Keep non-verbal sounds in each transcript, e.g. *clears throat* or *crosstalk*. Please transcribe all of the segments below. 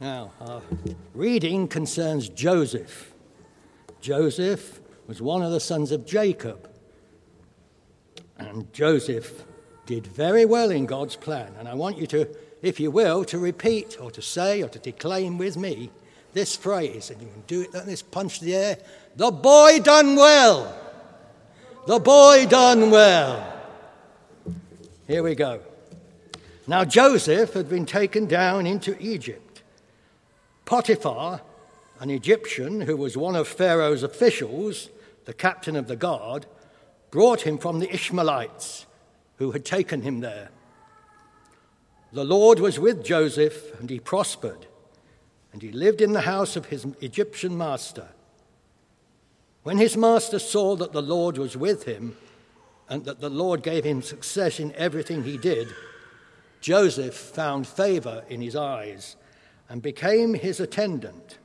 Now, our reading concerns Joseph. Joseph was one of the sons of Jacob. And Joseph did very well in God's plan. And I want you to, if you will, to repeat or to say or to declaim with me this phrase. And you can do it like this punch the air. The boy done well. The boy done well. Here we go. Now, Joseph had been taken down into Egypt. Potiphar, an Egyptian who was one of Pharaoh's officials, the captain of the guard, brought him from the Ishmaelites who had taken him there. The Lord was with Joseph, and he prospered, and he lived in the house of his Egyptian master. When his master saw that the Lord was with him, and that the Lord gave him success in everything he did, Joseph found favor in his eyes and became his attendant.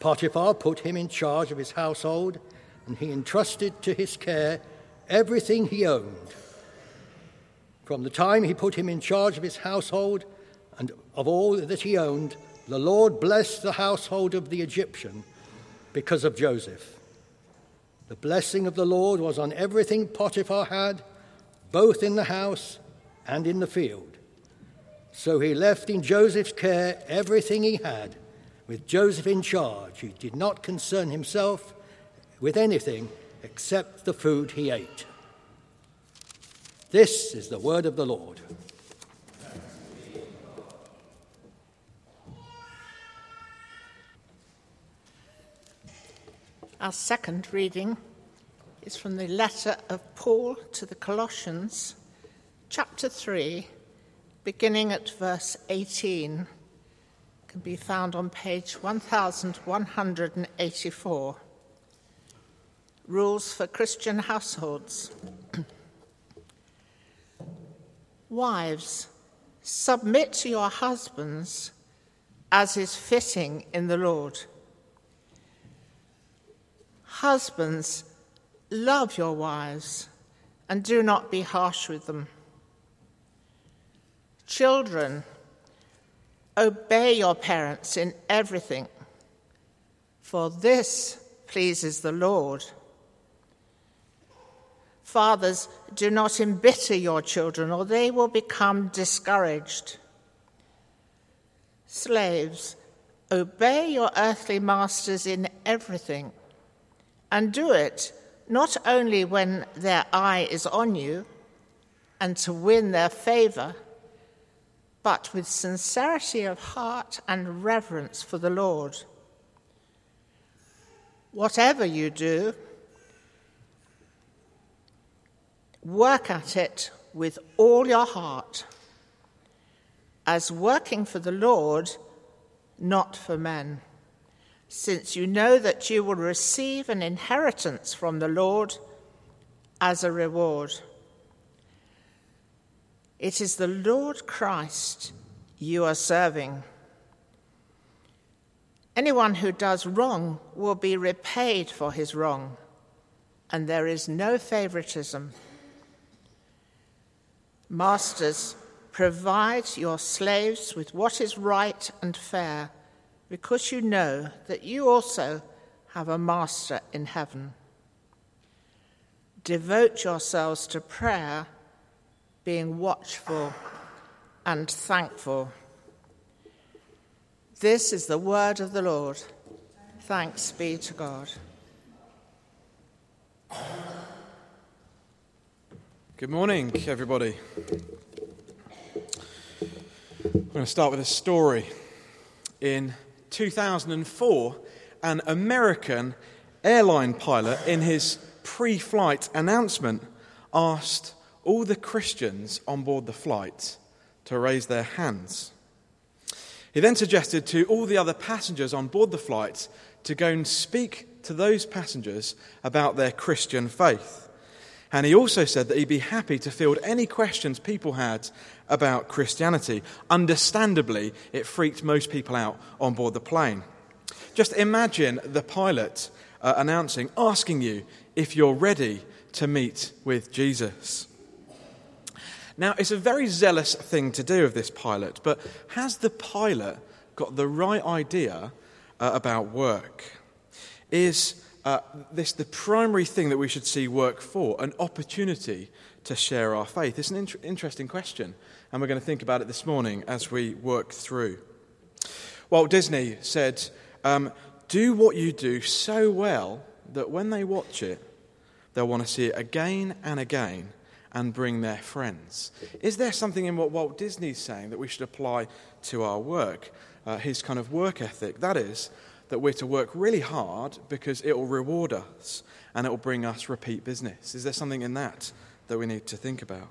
Potiphar put him in charge of his household, and he entrusted to his care everything he owned. From the time he put him in charge of his household and of all that he owned, the Lord blessed the household of the Egyptian because of Joseph. The blessing of the Lord was on everything Potiphar had, both in the house and in the field. So he left in Joseph's care everything he had, with Joseph in charge. He did not concern himself with anything except the food he ate. This is the word of the Lord. Our second reading is from the letter of Paul to the Colossians, chapter 3, beginning at verse 18. Can be found on page 1184. Rules for Christian households. *clears throat* Wives, submit to your husbands as is fitting in the Lord. Husbands, love your wives and do not be harsh with them. Children, obey your parents in everything, for this pleases the Lord. Fathers, do not embitter your children, or they will become discouraged. Slaves, obey your earthly masters in everything and do it not only when their eye is on you and to win their favor, but with sincerity of heart and reverence for the Lord. Whatever you do, work at it with all your heart, as working for the Lord, not for men since you know that you will receive an inheritance from the Lord as a reward. It is the Lord Christ you are serving. Anyone who does wrong will be repaid for his wrong, and there is no favoritism. Masters, provide your slaves with what is right and fair because you know that you also have a master in heaven. Devote yourselves to prayer, being watchful and thankful. This is the word of the Lord. Thanks be to God. Good morning, everybody. I'm going to start with a story. In 2004, an American airline pilot, in his pre flight announcement, asked all the Christians on board the flight to raise their hands. He then suggested to all the other passengers on board the flight to go and speak to those passengers about their Christian faith. And he also said that he'd be happy to field any questions people had about Christianity. Understandably, it freaked most people out on board the plane. Just imagine the pilot uh, announcing, asking you if you're ready to meet with Jesus. Now, it's a very zealous thing to do of this pilot, but has the pilot got the right idea uh, about work. Is uh, this the primary thing that we should see work for? An opportunity to share our faith? It's an inter- interesting question, and we're going to think about it this morning as we work through. Walt Disney said, um, Do what you do so well that when they watch it, they'll want to see it again and again and bring their friends. Is there something in what Walt Disney's saying that we should apply to our work? Uh, his kind of work ethic. That is, that we're to work really hard because it will reward us and it will bring us repeat business. Is there something in that that we need to think about?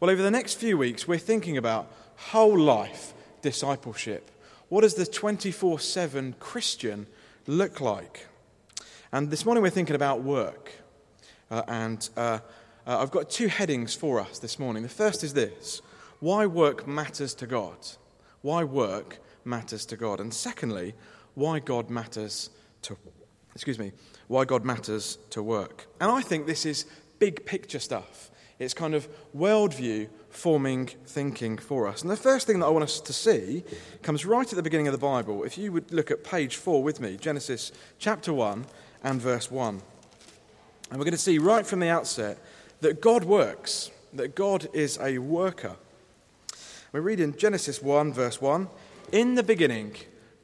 Well, over the next few weeks, we're thinking about whole life discipleship. What does the 24 7 Christian look like? And this morning we're thinking about work. Uh, and uh, uh, I've got two headings for us this morning. The first is this why work matters to God. Why work matters to God. And secondly, why God matters to excuse me, why God matters to work. And I think this is big picture stuff. It's kind of worldview forming thinking for us. And the first thing that I want us to see comes right at the beginning of the Bible. If you would look at page 4 with me, Genesis chapter 1 and verse 1. And we're going to see right from the outset that God works, that God is a worker. We read in Genesis 1, verse 1 In the beginning,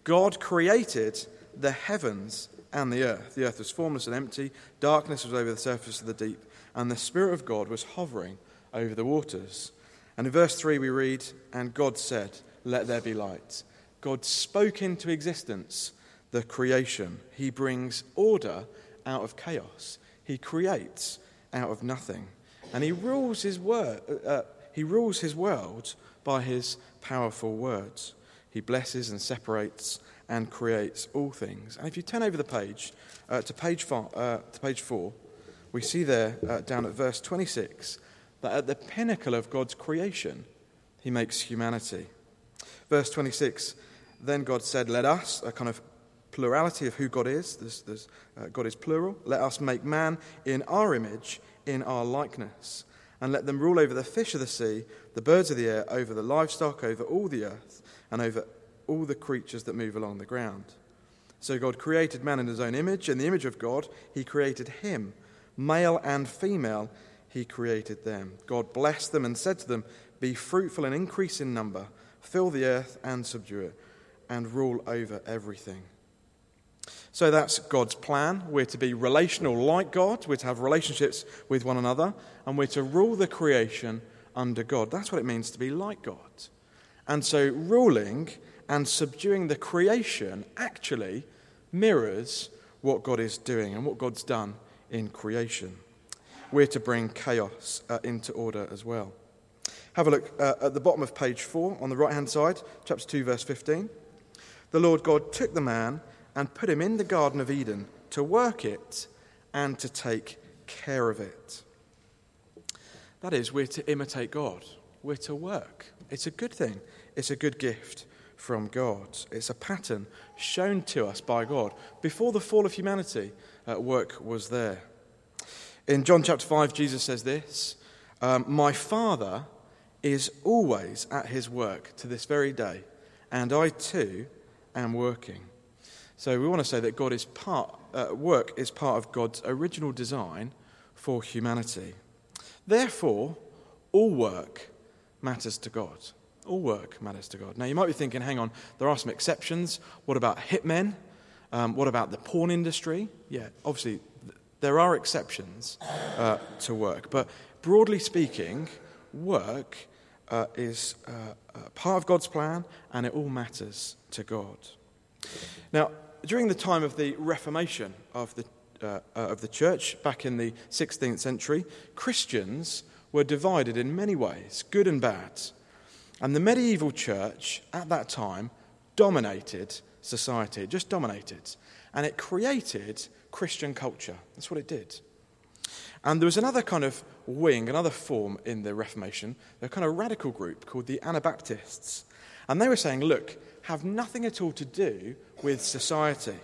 God created the heavens and the earth. The earth was formless and empty, darkness was over the surface of the deep, and the Spirit of God was hovering over the waters. And in verse 3, we read, And God said, Let there be light. God spoke into existence the creation. He brings order out of chaos. He creates out of nothing. And he rules his, word, uh, uh, he rules his world by his powerful words. He blesses and separates and creates all things. And if you turn over the page uh, to, page four, uh, to page 4, we see there uh, down at verse 26 that at the pinnacle of God's creation, he makes humanity. Verse 26 Then God said, Let us, a kind of plurality of who God is. There's, there's, uh, God is plural. Let us make man in our image, in our likeness, and let them rule over the fish of the sea, the birds of the air, over the livestock, over all the earth, and over all the creatures that move along the ground. So God created man in his own image. In the image of God, he created him. Male and female, he created them. God blessed them and said to them, Be fruitful and increase in number, fill the earth and subdue it, and rule over everything. So that's God's plan. We're to be relational like God, we're to have relationships with one another, and we're to rule the creation under God. That's what it means to be like God. And so, ruling and subduing the creation actually mirrors what God is doing and what God's done in creation. We're to bring chaos uh, into order as well. Have a look uh, at the bottom of page 4 on the right hand side, chapter 2, verse 15. The Lord God took the man and put him in the Garden of Eden to work it and to take care of it. That is, we're to imitate God, we're to work. It's a good thing, it's a good gift from God. It's a pattern shown to us by God. Before the fall of humanity, uh, work was there. In John chapter 5, Jesus says this um, My Father is always at his work to this very day, and I too am working. So we want to say that God is part, uh, work is part of God's original design for humanity. Therefore, all work matters to God. All work matters to God. Now, you might be thinking, hang on, there are some exceptions. What about hitmen? Um, what about the porn industry? Yeah, obviously, th- there are exceptions uh, to work. But broadly speaking, work uh, is uh, uh part of God's plan and it all matters to God. Now, during the time of the Reformation of the, uh, uh, of the church, back in the 16th century, Christians were divided in many ways, good and bad. And the medieval church at that time dominated society, it just dominated. And it created Christian culture. That's what it did. And there was another kind of wing, another form in the Reformation, a kind of radical group called the Anabaptists. And they were saying, look, have nothing at all to do with society.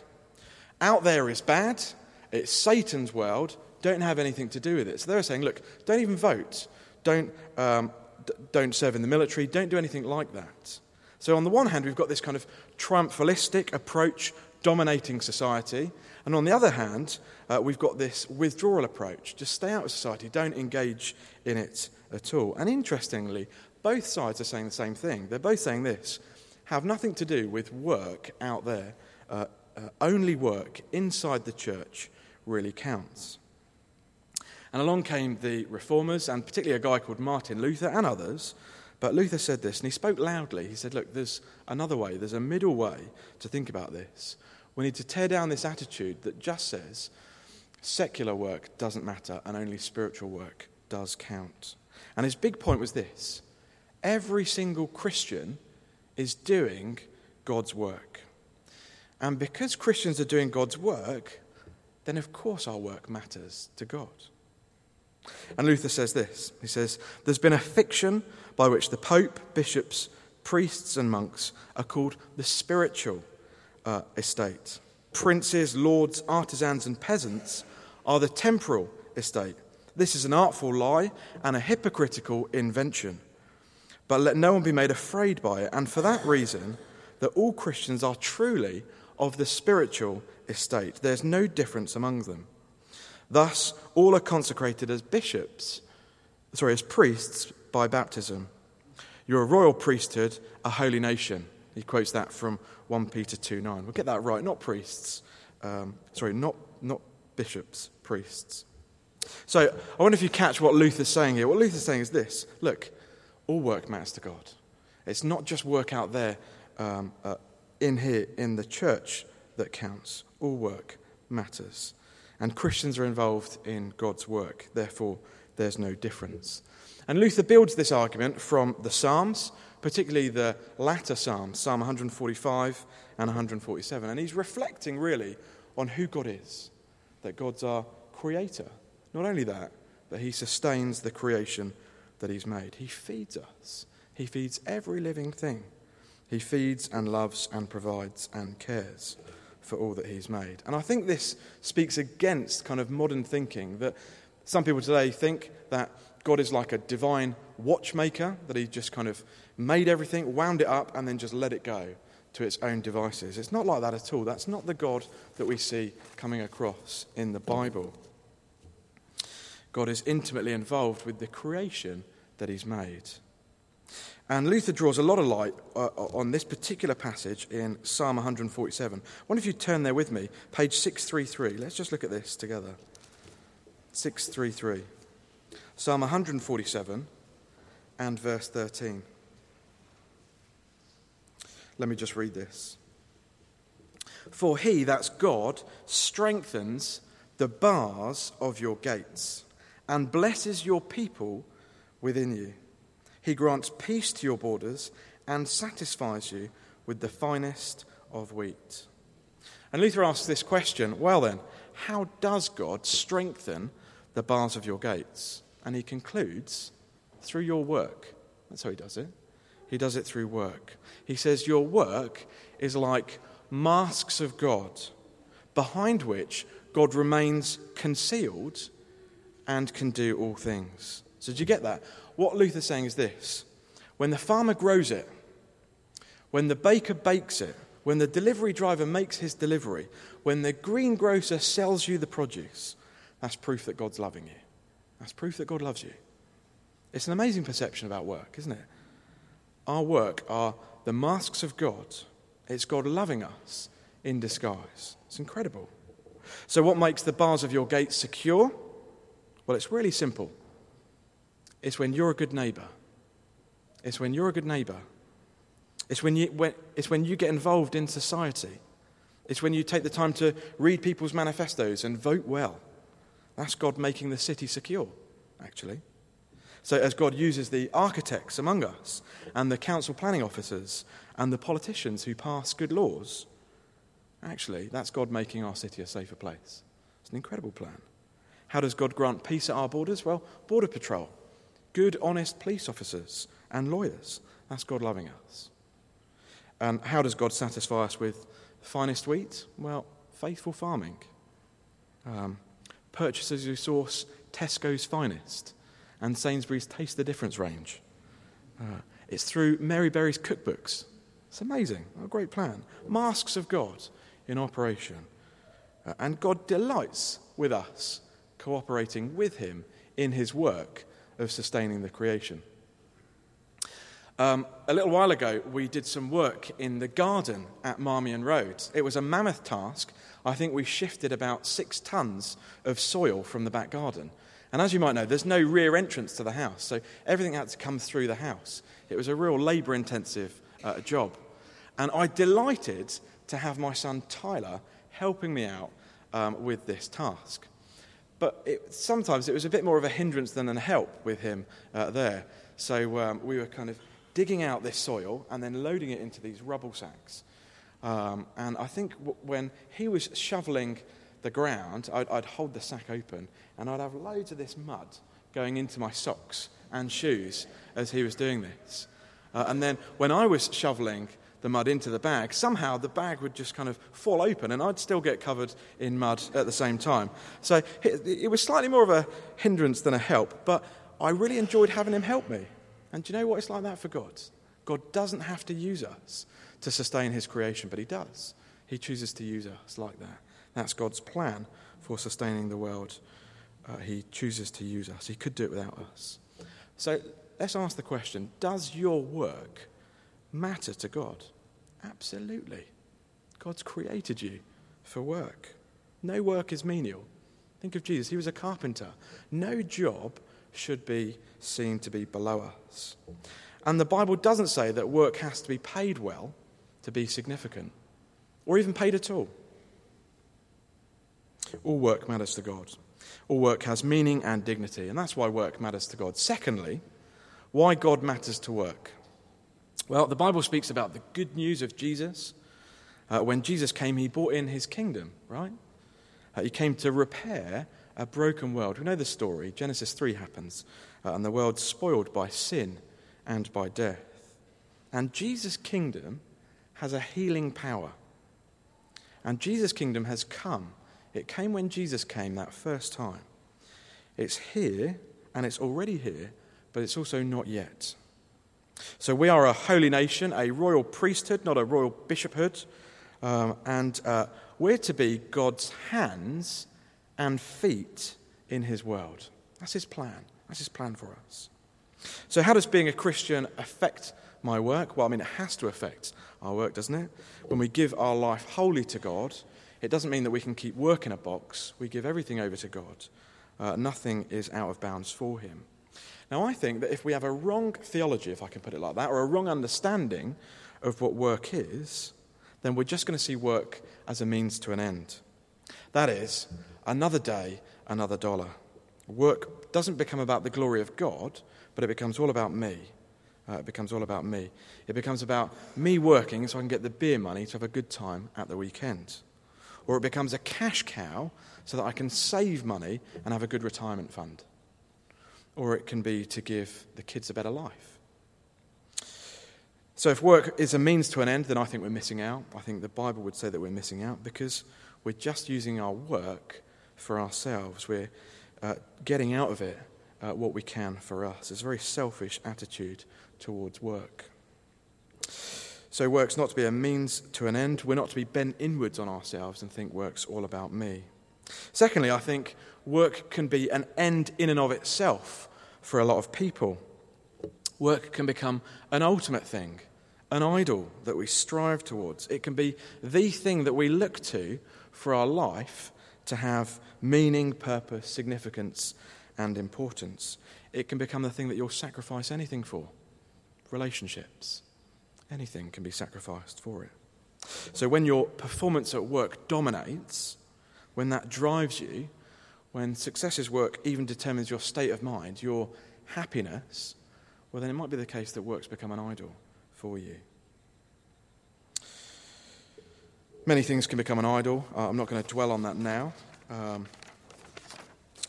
Out there is bad, it's Satan's world, don't have anything to do with it. So they're saying, look, don't even vote, don't, um, d- don't serve in the military, don't do anything like that. So, on the one hand, we've got this kind of triumphalistic approach dominating society. And on the other hand, uh, we've got this withdrawal approach. Just stay out of society, don't engage in it at all. And interestingly, both sides are saying the same thing. They're both saying this have nothing to do with work out there. Uh, uh, only work inside the church really counts. And along came the reformers, and particularly a guy called Martin Luther and others. But Luther said this, and he spoke loudly. He said, Look, there's another way, there's a middle way to think about this. We need to tear down this attitude that just says secular work doesn't matter and only spiritual work does count. And his big point was this every single Christian is doing God's work. And because Christians are doing God's work, then of course our work matters to God. And Luther says this he says, There's been a fiction by which the Pope, bishops, priests, and monks are called the spiritual uh, estate. Princes, lords, artisans, and peasants are the temporal estate. This is an artful lie and a hypocritical invention. But let no one be made afraid by it, and for that reason, that all Christians are truly of the spiritual estate. There's no difference among them. Thus, all are consecrated as bishops, sorry, as priests by baptism. You're a royal priesthood, a holy nation. He quotes that from 1 Peter 2 9. We'll get that right, not priests. Um, sorry, not, not bishops, priests. So I wonder if you catch what Luther's saying here. What Luther's saying is this look, all work matters to God. It's not just work out there um, uh, in here in the church that counts, all work matters. And Christians are involved in God's work, therefore, there's no difference. And Luther builds this argument from the Psalms, particularly the latter Psalms, Psalm 145 and 147. And he's reflecting really on who God is, that God's our creator. Not only that, that he sustains the creation that he's made. He feeds us, he feeds every living thing. He feeds and loves and provides and cares for all that he's made. And I think this speaks against kind of modern thinking that some people today think that God is like a divine watchmaker, that he just kind of made everything, wound it up, and then just let it go to its own devices. It's not like that at all. That's not the God that we see coming across in the Bible. God is intimately involved with the creation that he's made. And Luther draws a lot of light uh, on this particular passage in Psalm 147. I wonder if you turn there with me, page 633. Let's just look at this together. 633. Psalm 147 and verse 13. Let me just read this. For he, that's God, strengthens the bars of your gates and blesses your people within you. He grants peace to your borders and satisfies you with the finest of wheat. And Luther asks this question well, then, how does God strengthen the bars of your gates? And he concludes, through your work. That's how he does it. He does it through work. He says, Your work is like masks of God, behind which God remains concealed and can do all things. So, do you get that? What Luther's saying is this when the farmer grows it, when the baker bakes it, when the delivery driver makes his delivery, when the greengrocer sells you the produce, that's proof that God's loving you. That's proof that God loves you. It's an amazing perception about work, isn't it? Our work are the masks of God. It's God loving us in disguise. It's incredible. So, what makes the bars of your gate secure? Well, it's really simple. It's when you're a good neighbour. It's when you're a good neighbour. It's when, you, when, it's when you get involved in society. It's when you take the time to read people's manifestos and vote well. That's God making the city secure, actually. So, as God uses the architects among us, and the council planning officers, and the politicians who pass good laws, actually, that's God making our city a safer place. It's an incredible plan. How does God grant peace at our borders? Well, Border Patrol, good, honest police officers and lawyers. That's God loving us. And how does God satisfy us with finest wheat? Well, faithful farming. Um, purchasers who source Tesco's finest and Sainsbury's Taste the Difference range. Uh, it's through Mary Berry's cookbooks. It's amazing. a great plan. Masks of God in operation. Uh, and God delights with us cooperating with Him in His work of sustaining the creation. Um, a little while ago, we did some work in the garden at Marmion Road. It was a mammoth task. I think we shifted about six tons of soil from the back garden. And as you might know, there's no rear entrance to the house, so everything had to come through the house. It was a real labour intensive uh, job. And I delighted to have my son Tyler helping me out um, with this task. But it, sometimes it was a bit more of a hindrance than a help with him uh, there. So um, we were kind of digging out this soil and then loading it into these rubble sacks. Um, and I think w- when he was shoveling the ground, I'd, I'd, hold the sack open and I'd have loads of this mud going into my socks and shoes as he was doing this. Uh, and then when I was shoveling the mud into the bag, somehow the bag would just kind of fall open and I'd still get covered in mud at the same time. So it, was slightly more of a hindrance than a help, but I really enjoyed having him help me. And do you know what it's like that for God? God doesn't have to use us to sustain his creation, but he does. He chooses to use us like that. That's God's plan for sustaining the world. Uh, he chooses to use us. He could do it without us. So let's ask the question Does your work matter to God? Absolutely. God's created you for work. No work is menial. Think of Jesus. He was a carpenter. No job should be seen to be below us. And the Bible doesn't say that work has to be paid well to be significant, or even paid at all. All work matters to God. All work has meaning and dignity, and that's why work matters to God. Secondly, why God matters to work. Well, the Bible speaks about the good news of Jesus. Uh, when Jesus came, he brought in his kingdom, right? Uh, he came to repair a broken world. We know the story. Genesis 3 happens, uh, and the world's spoiled by sin and by death. And Jesus' kingdom has a healing power. And Jesus' kingdom has come. It came when Jesus came that first time. It's here, and it's already here, but it's also not yet. So we are a holy nation, a royal priesthood, not a royal bishophood. Um, and uh, we're to be God's hands and feet in his world. That's his plan. That's his plan for us. So, how does being a Christian affect my work? Well, I mean, it has to affect our work, doesn't it? When we give our life wholly to God, it doesn't mean that we can keep work in a box. We give everything over to God. Uh, nothing is out of bounds for Him. Now, I think that if we have a wrong theology, if I can put it like that, or a wrong understanding of what work is, then we're just going to see work as a means to an end. That is, another day, another dollar. Work doesn't become about the glory of God, but it becomes all about me. Uh, it becomes all about me. It becomes about me working so I can get the beer money to have a good time at the weekend. Or it becomes a cash cow so that I can save money and have a good retirement fund. Or it can be to give the kids a better life. So, if work is a means to an end, then I think we're missing out. I think the Bible would say that we're missing out because we're just using our work for ourselves. We're uh, getting out of it uh, what we can for us. It's a very selfish attitude towards work. So, work's not to be a means to an end. We're not to be bent inwards on ourselves and think work's all about me. Secondly, I think work can be an end in and of itself for a lot of people. Work can become an ultimate thing, an idol that we strive towards. It can be the thing that we look to for our life to have meaning, purpose, significance, and importance. It can become the thing that you'll sacrifice anything for. Relationships. Anything can be sacrificed for it. So when your performance at work dominates, when that drives you, when success's work even determines your state of mind, your happiness, well, then it might be the case that work's become an idol for you. Many things can become an idol. Uh, I'm not going to dwell on that now. Um,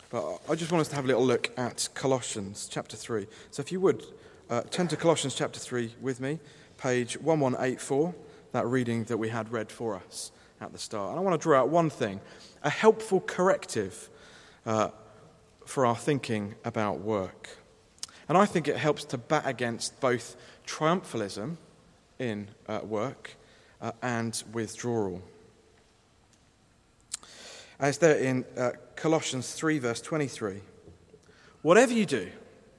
but I just want us to have a little look at Colossians chapter 3. So if you would, uh, turn to Colossians chapter 3 with me, page 1184, that reading that we had read for us at the start. And I want to draw out one thing a helpful corrective uh, for our thinking about work. And I think it helps to bat against both triumphalism in uh, work uh, and withdrawal. As there in uh, Colossians 3, verse 23 Whatever you do,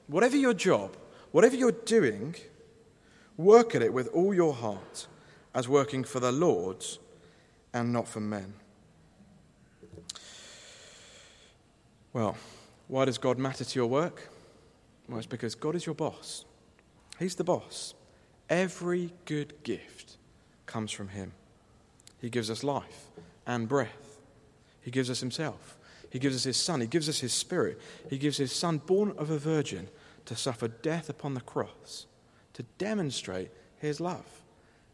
whatever your job, whatever you're doing, work at it with all your heart as working for the Lord and not for men. Well, why does God matter to your work? Well, it's because God is your boss. He's the boss. Every good gift comes from Him. He gives us life and breath. He gives us Himself. He gives us His Son. He gives us His Spirit. He gives His Son, born of a virgin, to suffer death upon the cross, to demonstrate His love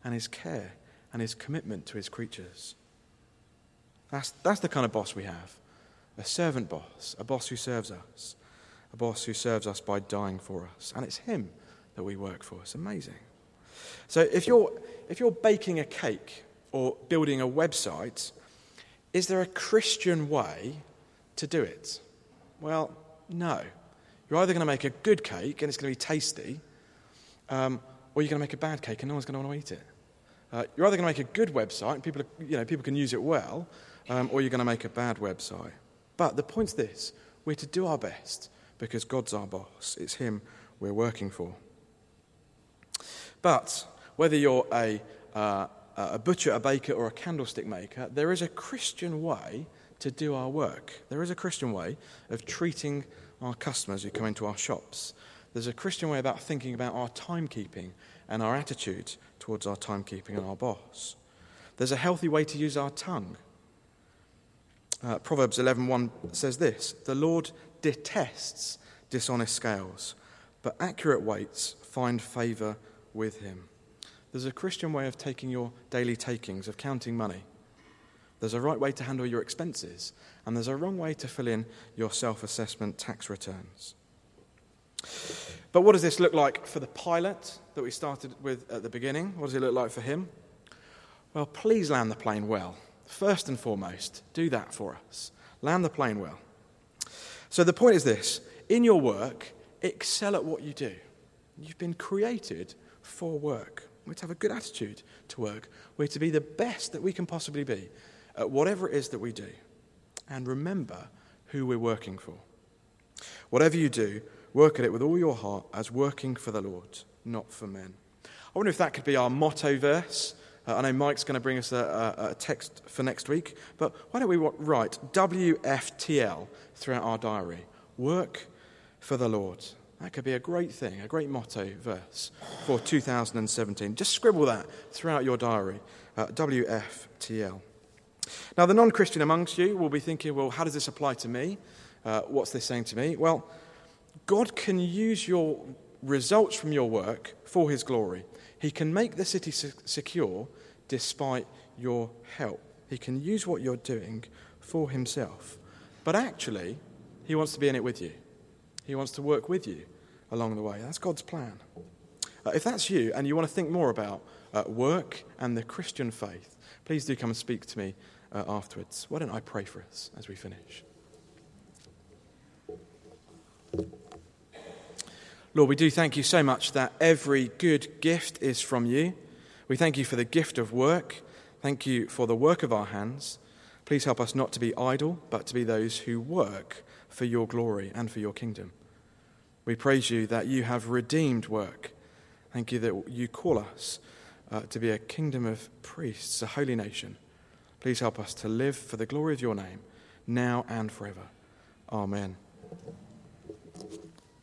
and His care and His commitment to His creatures. That's, that's the kind of boss we have a servant boss, a boss who serves us, a boss who serves us by dying for us. And it's Him that we work for. It's amazing. So if you're, if you're baking a cake or building a website, is there a Christian way to do it? Well, no. You're either going to make a good cake and it's going to be tasty, um, or you're going to make a bad cake and no one's going to want to eat it. Uh, you're either going to make a good website and people, are, you know, people can use it well, um, or you're going to make a bad website. But the point's this we're to do our best because God's our boss. It's Him we're working for. But whether you're a, uh, a butcher, a baker, or a candlestick maker, there is a Christian way to do our work. There is a Christian way of treating our customers who come into our shops. There's a Christian way about thinking about our timekeeping and our attitude towards our timekeeping and our boss. There's a healthy way to use our tongue. Uh, Proverbs 11:1 says this: "The Lord detests dishonest scales, but accurate weights find favor with him." There's a Christian way of taking your daily takings, of counting money. There's a right way to handle your expenses, and there's a wrong way to fill in your self assessment tax returns. But what does this look like for the pilot that we started with at the beginning? What does it look like for him? Well, please land the plane well. First and foremost, do that for us. Land the plane well. So the point is this in your work, excel at what you do. You've been created for work. We're to have a good attitude to work. We're to be the best that we can possibly be at whatever it is that we do. And remember who we're working for. Whatever you do, work at it with all your heart as working for the Lord, not for men. I wonder if that could be our motto verse. Uh, I know Mike's going to bring us a, a, a, text for next week, but why don't we write WFTL throughout our diary? Work for the Lord. That could be a great thing, a great motto verse for 2017. Just scribble that throughout your diary. Uh, WFTL. Now, the non Christian amongst you will be thinking, well, how does this apply to me? Uh, what's this saying to me? Well, God can use your results from your work for his glory. He can make the city secure despite your help. He can use what you're doing for himself. But actually, he wants to be in it with you. He wants to work with you along the way. That's God's plan. Uh, if that's you and you want to think more about uh, work and the Christian faith, please do come and speak to me uh, afterwards. Why don't I pray for us as we finish? Lord, we do thank you so much that every good gift is from you. We thank you for the gift of work. Thank you for the work of our hands. Please help us not to be idle, but to be those who work for your glory and for your kingdom. We praise you that you have redeemed work. Thank you that you call us uh, to be a kingdom of priests, a holy nation. Please help us to live for the glory of your name, now and forever. Amen.